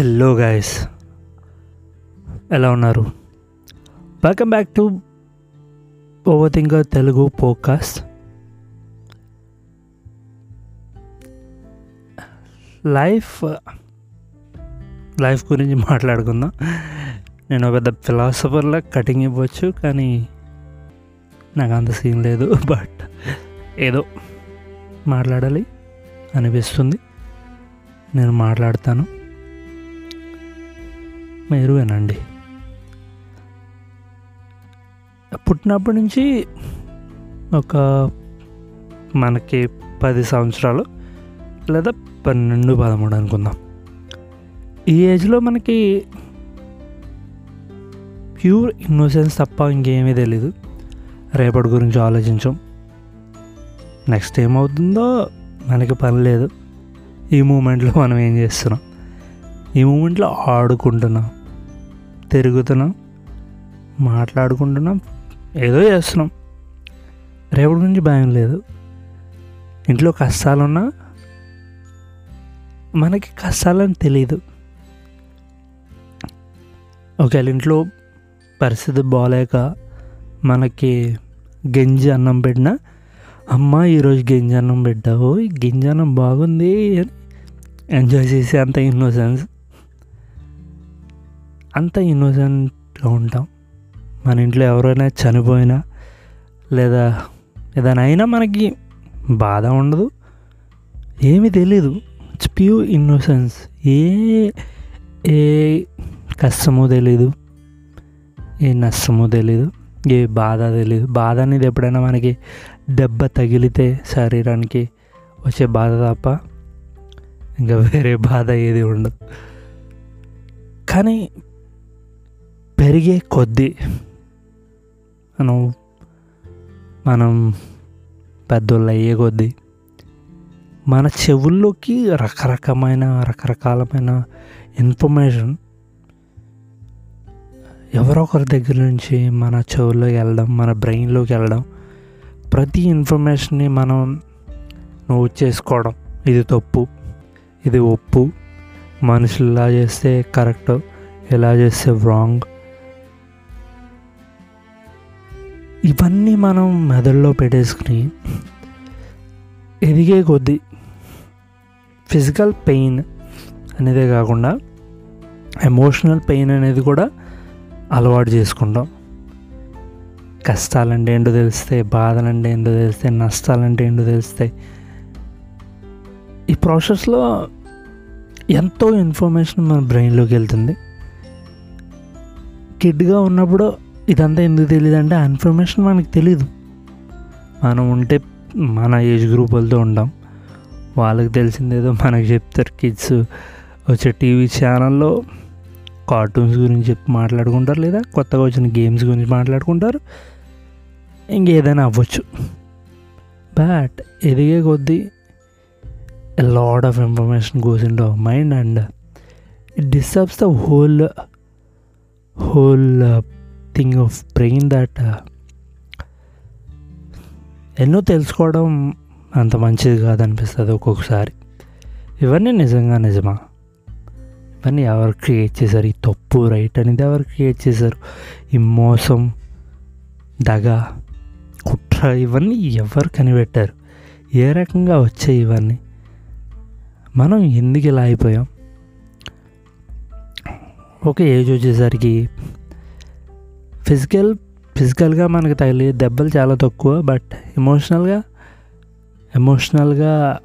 Hello guys ఎలా ఉన్నారు? Welcome back to over thinker Telugu podcast life life గురించి మాట్లాడుకుందాం. నేను ఒక పెద్ద ఫిలాసఫర్లా కటింగ్ ఇవ్వచ్చు కానీ నాకు అంత సీన్ లేదు బట్ ఏదో మాట్లాడాలి అనిపిస్తుంది. నేను మాట్లాడతాను. మెరువేనండి పుట్టినప్పటి నుంచి ఒక మనకి పది సంవత్సరాలు లేదా పన్నెండు పదమూడు అనుకుందాం. ఈ ఏజ్లో మనకి ప్యూర్ ఇన్నోసెన్స్ తప్ప ఇంకేమీ తెలీదు. రేపటి గురించి ఆలోచించం. నెక్స్ట్ ఏమవుతుందో మనకి పని లేదు. ఈ మూమెంట్లో మనం ఏం చేస్తున్నాం? ఈ మూమెంట్లో ఆడుకుంటున్నాం. తిరుగుతున్నాం మాట్లాడుకుంటున్నాం ఏదో చేస్తున్నాం. రేపటి గురించి భయం లేదు. ఇంట్లో కష్టాలున్నా మనకి కష్టాలని తెలియదు ఒకవేళ ఇంట్లో పరిస్థితి బాగాలేక మనకి గంజి అన్నం పెట్టినా అమ్మ ఈరోజు గింజ అన్నం పెట్టావు గింజన్నం గింజ అన్నం బాగుంది అని ఎంజాయ్ చేసే అంత ఇన్నోసెన్స్ అంత ఇన్నోసెంట్గా ఉంటాం. మన ఇంట్లో ఎవరైనా చనిపోయినా లేదా ఏదైనా అయినా మనకి బాధ ఉండదు. ఏమీ తెలీదు. ఇట్స్ ప్యూర్ ఇన్నోసెన్స్ ఏ ఏ కష్టమో తెలీదు. ఏ నష్టమో తెలీదు. ఏ బాధ తెలీదు. బాధ అనేది ఎప్పుడైనా మనకి దెబ్బ తగిలితే శరీరానికి వచ్చే బాధ తప్ప ఇంకా వేరే బాధ ఏది ఉండదు. కానీ పెరిగే కొద్దీ మనం మనం పెద్దోళ్ళు అయ్యే కొద్దీ మన చెవుల్లోకి రకరకమైన రకరకాలమైన ఇన్ఫర్మేషన్ ఎవరో ఒకరి దగ్గర నుంచి మన చెవుల్లోకి వెళ్ళడం మన బ్రెయిన్లోకి వెళ్ళడం ప్రతి ఇన్ఫర్మేషన్ని మనం నోట్ చేసుకోవడం. ఇది తప్పు ఇది ఒప్పు. మనుషులు ఇలా చేస్తే కరెక్ట్ ఇలా చేస్తే రాంగ్. ఇవన్నీ మనం మెదడులో పెట్టేసుకుని ఎదిగే కొద్దీ ఫిజికల్ పెయిన్ అనేదే కాకుండా ఎమోషనల్ పెయిన్ అనేది కూడా అలవాటు చేసుకుంటాం. కష్టాలంటే ఏంటో తెలుస్తాయి బాధలంటే ఏంటో తెలుస్తాయి నష్టాలంటే ఏంటో తెలుస్తాయి ఈ ప్రాసెస్లో ఎంతో ఇన్ఫర్మేషన్ మన బ్రెయిన్లోకి వెళ్తుంది. కిడ్గా ఉన్నప్పుడు ఇదంతా ఎందుకు తెలియదు అంటే ఆ ఇన్ఫర్మేషన్ మనకు తెలీదు. మనం ఉంటే మన ఏజ్ గ్రూపులతో ఉంటాం వాళ్ళకి తెలిసిందేదో మనకు చెప్తారు కిడ్స్. వచ్చే టీవీ ఛానల్లో కార్టూన్స్ గురించి చెప్పి మాట్లాడుకుంటారు లేదా? కొత్తగా వచ్చిన గేమ్స్ గురించి మాట్లాడుకుంటారు. ఇంకేదైనా అవ్వచ్చు. బట్ ఎదిగే కొద్దీ lot of information goes in our mind and it disturbs the whole whole thing of brain that ఎన్నో తెలుసుకోవడం అంత మంచిది కాదనిపిస్తుంది ఒక్కొక్కసారి. ఇవన్నీ నిజంగా నిజమా? ఇవన్నీ ఎవరు క్రియేట్ చేశారు? ఈ తప్పు రైట్ అనేది ఎవరు క్రియేట్ చేశారు? ఈ మోసం దగ కుట్ర ఇవన్నీ ఎవరు కనిపెట్టారు? ఏ రకంగా వచ్చాయి ఇవన్నీ? మనం ఎందుకు ఇలా అయిపోయాం? ఒక ఏజ్ వచ్చేసరికి ఫిజికల్ ఫిజికల్గా మనకు తగిలి దెబ్బలు చాలా తక్కువ బట్ ఎమోషనల్గా ఎమోషనల్గా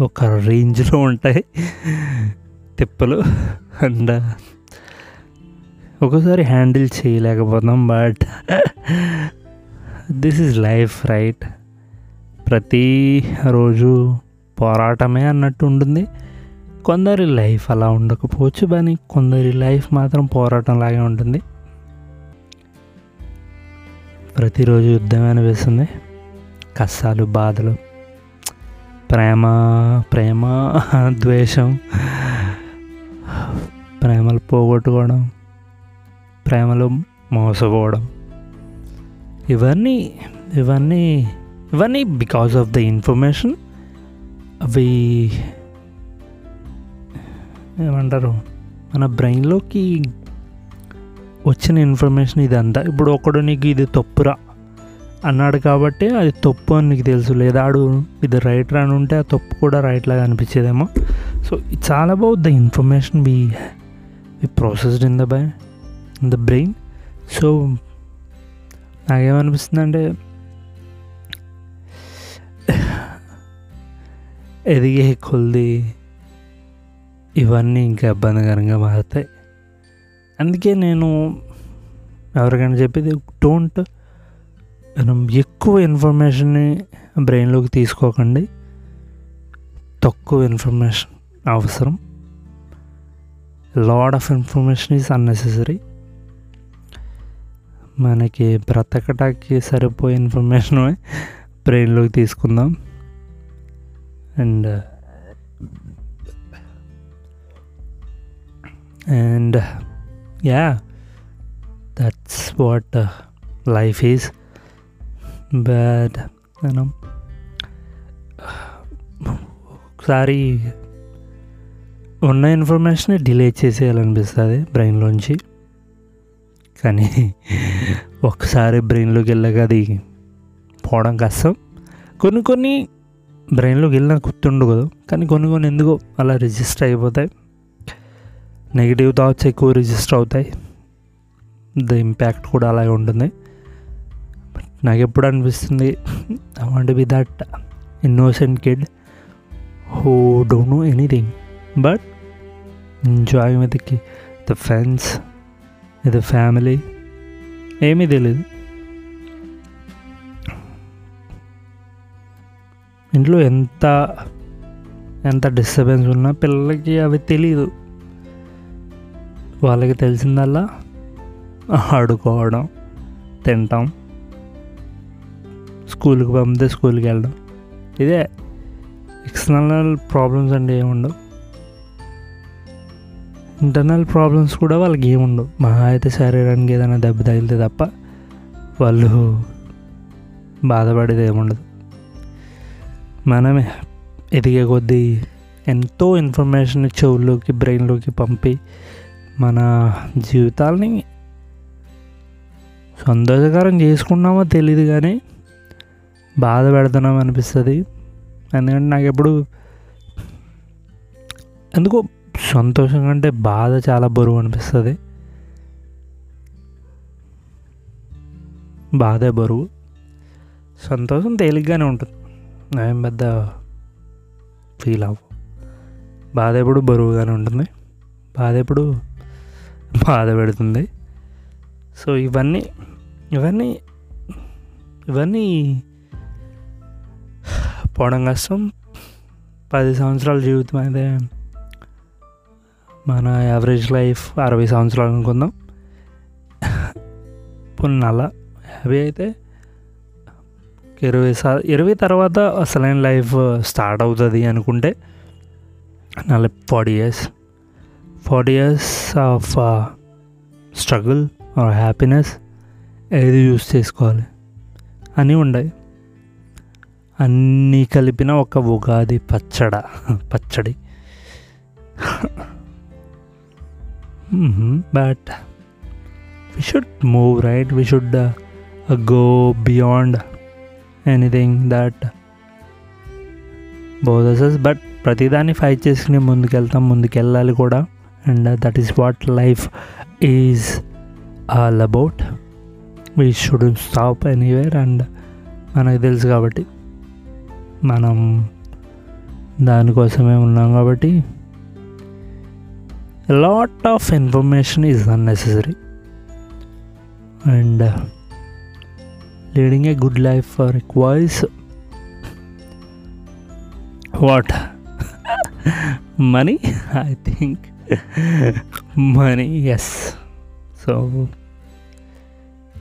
ఒక రేంజ్లో ఉంటాయి తిప్పలు అండ్ ఒక్కోసారి handle చేయలేకపోతాం but this is life right? ప్రతి రోజు పోరాటమే అన్నట్టు ఉంటుంది. కొందరి లైఫ్ అలా ఉండకపోవచ్చు కానీ కొందరి లైఫ్ మాత్రం పోరాటం లాగే ఉంటుంది. ప్రతిరోజు యుద్ధం అనిపిస్తుంది. కష్టాలు బాధలు ప్రేమ ప్రేమ ద్వేషం ప్రేమలు పోగొట్టుకోవడం ప్రేమలు మోసపోవడం. ఇవన్నీ ఇవన్నీ ఇవన్నీ బికాస్ ఆఫ్ ద ఇన్ఫర్మేషన్ అవి ఏమంటారు? మన బ్రెయిన్లోకి వచ్చిన ఇన్ఫర్మేషన్ ఇదంతా. ఇప్పుడు ఒకడు నీకు ఇది తప్పురా అన్నాడు కాబట్టి అది తప్పు అని నీకు తెలుసు. లేదా ఆడు ఇది రైట్ అని ఉంటే ఆ తప్పు కూడా రైట్ లాగా అనిపించేదేమో. So it's all about the information be we processed in the by in the brain so నాకేమనిపిస్తుంది అంటే ఎదిగే కొద్ది ఇవన్నీ ఇంకా ఇబ్బందికరంగా మారుతాయి. అందుకే నేను ఎవరికైనా చెప్పేది డోంట్ మనం ఎక్కువ ఇన్ఫర్మేషన్ని బ్రెయిన్లోకి తీసుకోకండి. తక్కువ ఇన్ఫర్మేషన్ అవసరం. Lot of information is unnecessary మనకి బ్రతకటానికి సరిపోయే ఇన్ఫర్మేషన్ బ్రెయిన్లోకి తీసుకుందాం. And and yeah that's what life but you know ఒకసారి ఉన్న ఇన్ఫర్మేషన్ డిలే చేసేయాలనిపిస్తుంది బ్రెయిన్లోంచి కానీ ఒకసారి బ్రెయిన్లోకి వెళ్ళాక అది పోవడం కష్టం. కొన్ని కొన్ని బ్రెయిన్లోకి వెళ్ళినా గుర్తుండదు కానీ కొన్ని కొన్ని ఎందుకో అలా రిజిస్టర్ అయిపోతాయి. నెగిటివ్ థాట్స్ ఎక్కువ రిజిస్టర్ అవుతాయి. ద ఇంపాక్ట్ కూడా అలాగే ఉంటుంది. బట్ నాకు ఎప్పుడు అనిపిస్తుంది I want be that innocent kid who don't know anything but enjoy with the friends with family ఏమీ తెలియదు ఇంట్లో ఎంత ఎంత డిస్టర్బెన్స్ ఉన్నా పిల్లలకి అవి తెలియదు వాళ్ళకి తెలిసిందల్లా ఆడుకోవడం తింటాం. స్కూల్కి పంపితే స్కూల్కి వెళ్ళడం ఇదే ఎక్స్టర్నల్ ప్రాబ్లమ్స్ అంటే ఏముండవు. ఇంటర్నల్ ప్రాబ్లమ్స్ కూడా వాళ్ళకి ఏముండవు. మహా అయితే శరీరానికి ఏదైనా దెబ్బ తగిలితే తప్ప వాళ్ళు బాధపడేది ఏముండదు. మనమే ఎదిగే కొద్దీ ఎంతో ఇన్ఫర్మేషన్ చెవుల్లోకి బ్రెయిన్లోకి పంపి మన జీవితాలని సంతోషకరం చేసుకున్నామో తెలియదు కానీ బాధ పెడుతున్నాం అనిపిస్తుంది. ఎందుకంటే నాకు ఎప్పుడు ఎందుకో సంతోషం కంటే బాధ చాలా బరువు అనిపిస్తుంది. బాధే బరువు. సంతోషం తేలిగ్గానే ఉంటుంది. ఏం పెద్ద ఫీల్ అవ్వు. బాధ ఎప్పుడు బరువుగానే ఉంటుంది. బాధ ఎప్పుడు బాధ పెడుతుంది. సో ఇవన్నీ ఇవన్నీ ఇవన్నీ పోవడం కష్టం. పది సంవత్సరాల జీవితం అయితే మన యావరేజ్ లైఫ్ అరవై సంవత్సరాలు అనుకుందాం. ఇప్పుడు నల్ల. యాభై అయితే ఇరవై సా ఇరవై తర్వాత అసలైన లైఫ్ స్టార్ట్ అవుతుంది అనుకుంటే నలభై forty years. Forty years of struggle or happiness ఏది యూస్ చేసుకోవాలి? అని ఉన్నాయి అన్నీ కలిపిన ఒక ఉగాది పచ్చడ పచ్చడి. But we should move right we should go beyond anything that bothers but ప్రతిదాన్ని ఫైట్ చేసుకుని ముందుకెళ్తాం ముందుకెళ్ళాలి కూడా. And that is what life is all about we should stop anywhere and మనకు తెలుసు కాబట్టి. మనం దానికోసమే ఉన్నాం కాబట్టి lot of information is unnecessary and leading a good life for requires what money I think money is so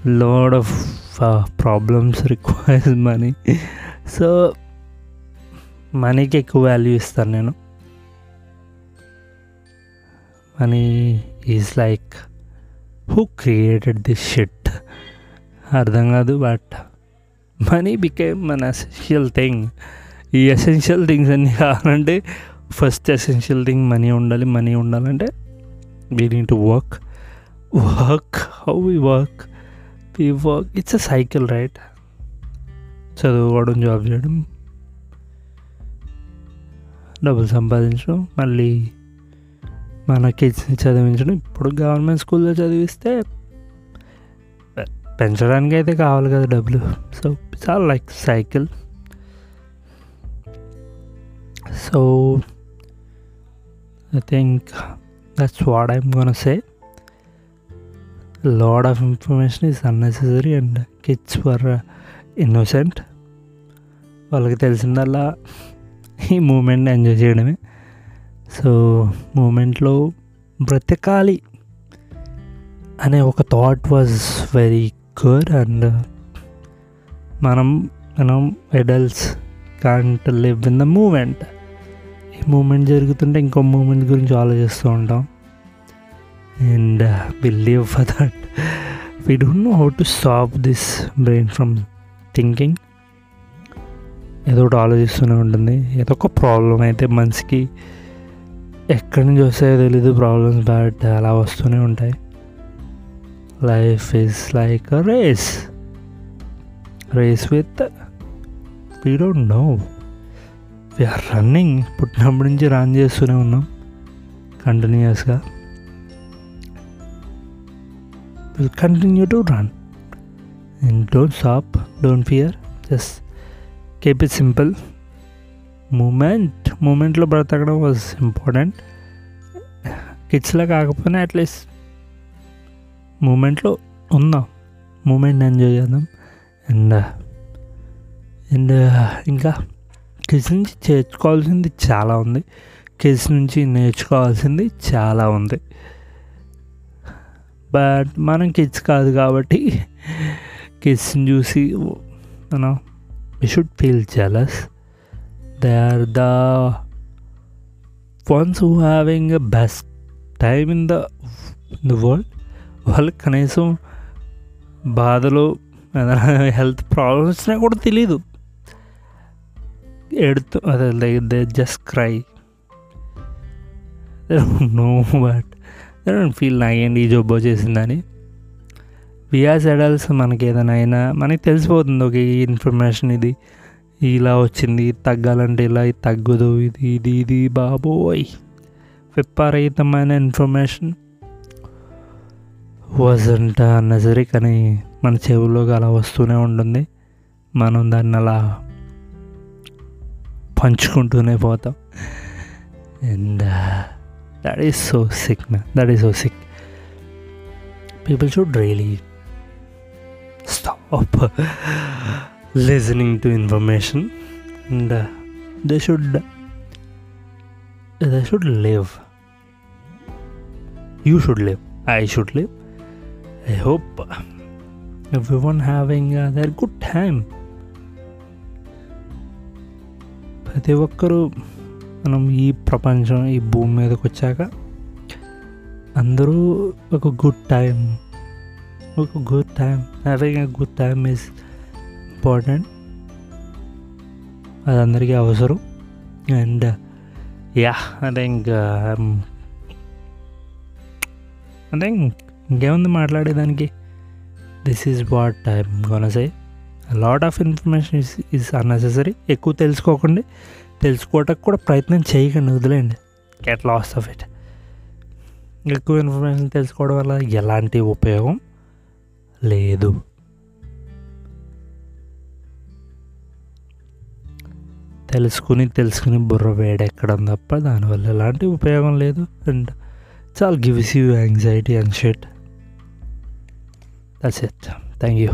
load of problems requires money so మనీకి ఎక్కువ value ఇస్తాను నేను. Money is like who created this shit అర్థం కాదు but money became మన essential thing ఈ essential things అన్నీ కావాలంటే ఫస్ట్ ఎసెన్షియల్ థింగ్ మనీ ఉండాలి మనీ ఉండాలంటే we need to work work how we work we work it's a cycle right చదువుకోవడం job చేయడం డబ్బులు సంపాదించడం మళ్ళీ మన కిడ్స్ని చదివించడం. ఇప్పుడు గవర్నమెంట్ స్కూల్లో చదివిస్తే పెంచడానికి అయితే కావాలి కదా డబ్బులు. So it's all like cycle so I think that's what I'm gonna say lot of information is unnecessary and kids for innocent వాళ్ళకి తెలిసిందల్లా ఈ మూమెంట్ని ఎంజాయ్ చేయడమే. సో మూమెంట్లో బ్రతకాలి అనే ఒక thought was very good and మనం మనం adults can't live in the moment moment జరుగుతుంటే ఇంకో మూమెంట్ గురించి ఆలోచిస్తూ ఉంటాం. And believe for that. We don't know how to stop this brain from thinking ఏదో ఒకటి ఆలోచిస్తూనే ఉంటుంది. ఏదో ఒక ప్రాబ్లం అయితే మనిషికి ఎక్కడి నుంచి వస్తాయో తెలీదు ప్రాబ్లమ్స్ బట్ అలా వస్తూనే ఉంటాయి. Life is like a race race with we don't know we're running పుట్టినప్పటి నుంచి రన్ చేస్తూనే ఉన్నాం. కంటిన్యూస్గా will continue to run and don't stop don't fear just keep it simple moment మూమెంట్లో బ్రతకడం వాజ్ ఇంపార్టెంట్ కిడ్స్లో కాకపోయినా అట్లీస్ట్ మూమెంట్లో ఉందాం మూమెంట్ ఎంజాయ్ చేద్దాం. అండ్ అండ్ ఇంకా కిడ్స్ నుంచి చేర్చుకోవాల్సింది చాలా ఉంది. కిడ్స్ నుంచి నేర్చుకోవాల్సింది చాలా ఉంది. బట్ మనం కిడ్స్ కాదు కాబట్టి కిడ్స్ని చూసి మనం we should feel jealous they are the ones who having a best time in the in the వాళ్ళకి కనీసం బాధలు హెల్త్ ప్రాబ్లమ్స్ వచ్చినా కూడా తెలియదు ఎడుతూ అదే they just cry no but feel నాకేంటి ఈ జబ్బో చేసిందని. వియాస్ ఎడల్స్ మనకి ఏదైనా అయినా మనకి తెలిసిపోతుంది ఒక ఈ ఇన్ఫర్మేషన్ ఇది. ఇలా వచ్చింది తగ్గాలంటే ఇలా ఇది తగ్గదు ఇది ఇది ఇది బాబోయ్. విపరీతమైన ఇన్ఫర్మేషన్ వజంట అన్నసరి కానీ మన చెవుల్లోకి అలా వస్తూనే ఉంటుంది. మనం దాన్ని అలా పంచుకుంటూనే పోతాం and that is so sick man that is so sick people should really stop listening to information and uh, they should they should live you should live i should live i hope everyone having uh, their good time ప్రతి ఒక్కరూ మనం ఈ ప్రపంచం ఈ భూమి మీదకి వచ్చాక అందరూ ఒక గుడ్ టైం ఒక good time having a good time is important అది అందరికీ అవసరం. And yeah I think I think ఇంకేముంది మాట్లాడేదానికి? This is what I gonna say lot of information is is unnecessary. ఎక్కువ తెలుసుకోకండి. తెలుసుకోవటానికి కూడా ప్రయత్నం చేయకండి వదిలేండి గెట్ లాస్ ఆఫ్ ఇట్. ఎక్కువ ఇన్ఫర్మేషన్ తెలుసుకోవడం వల్ల ఎలాంటి ఉపయోగం లేదు. తెలుసుకుని తెలుసుకుని బుర్ర వేడెక్కడం తప్ప దానివల్ల ఎలాంటి ఉపయోగం లేదు. అండ్ చాలా gives you anxiety and shit. That's it. Thank you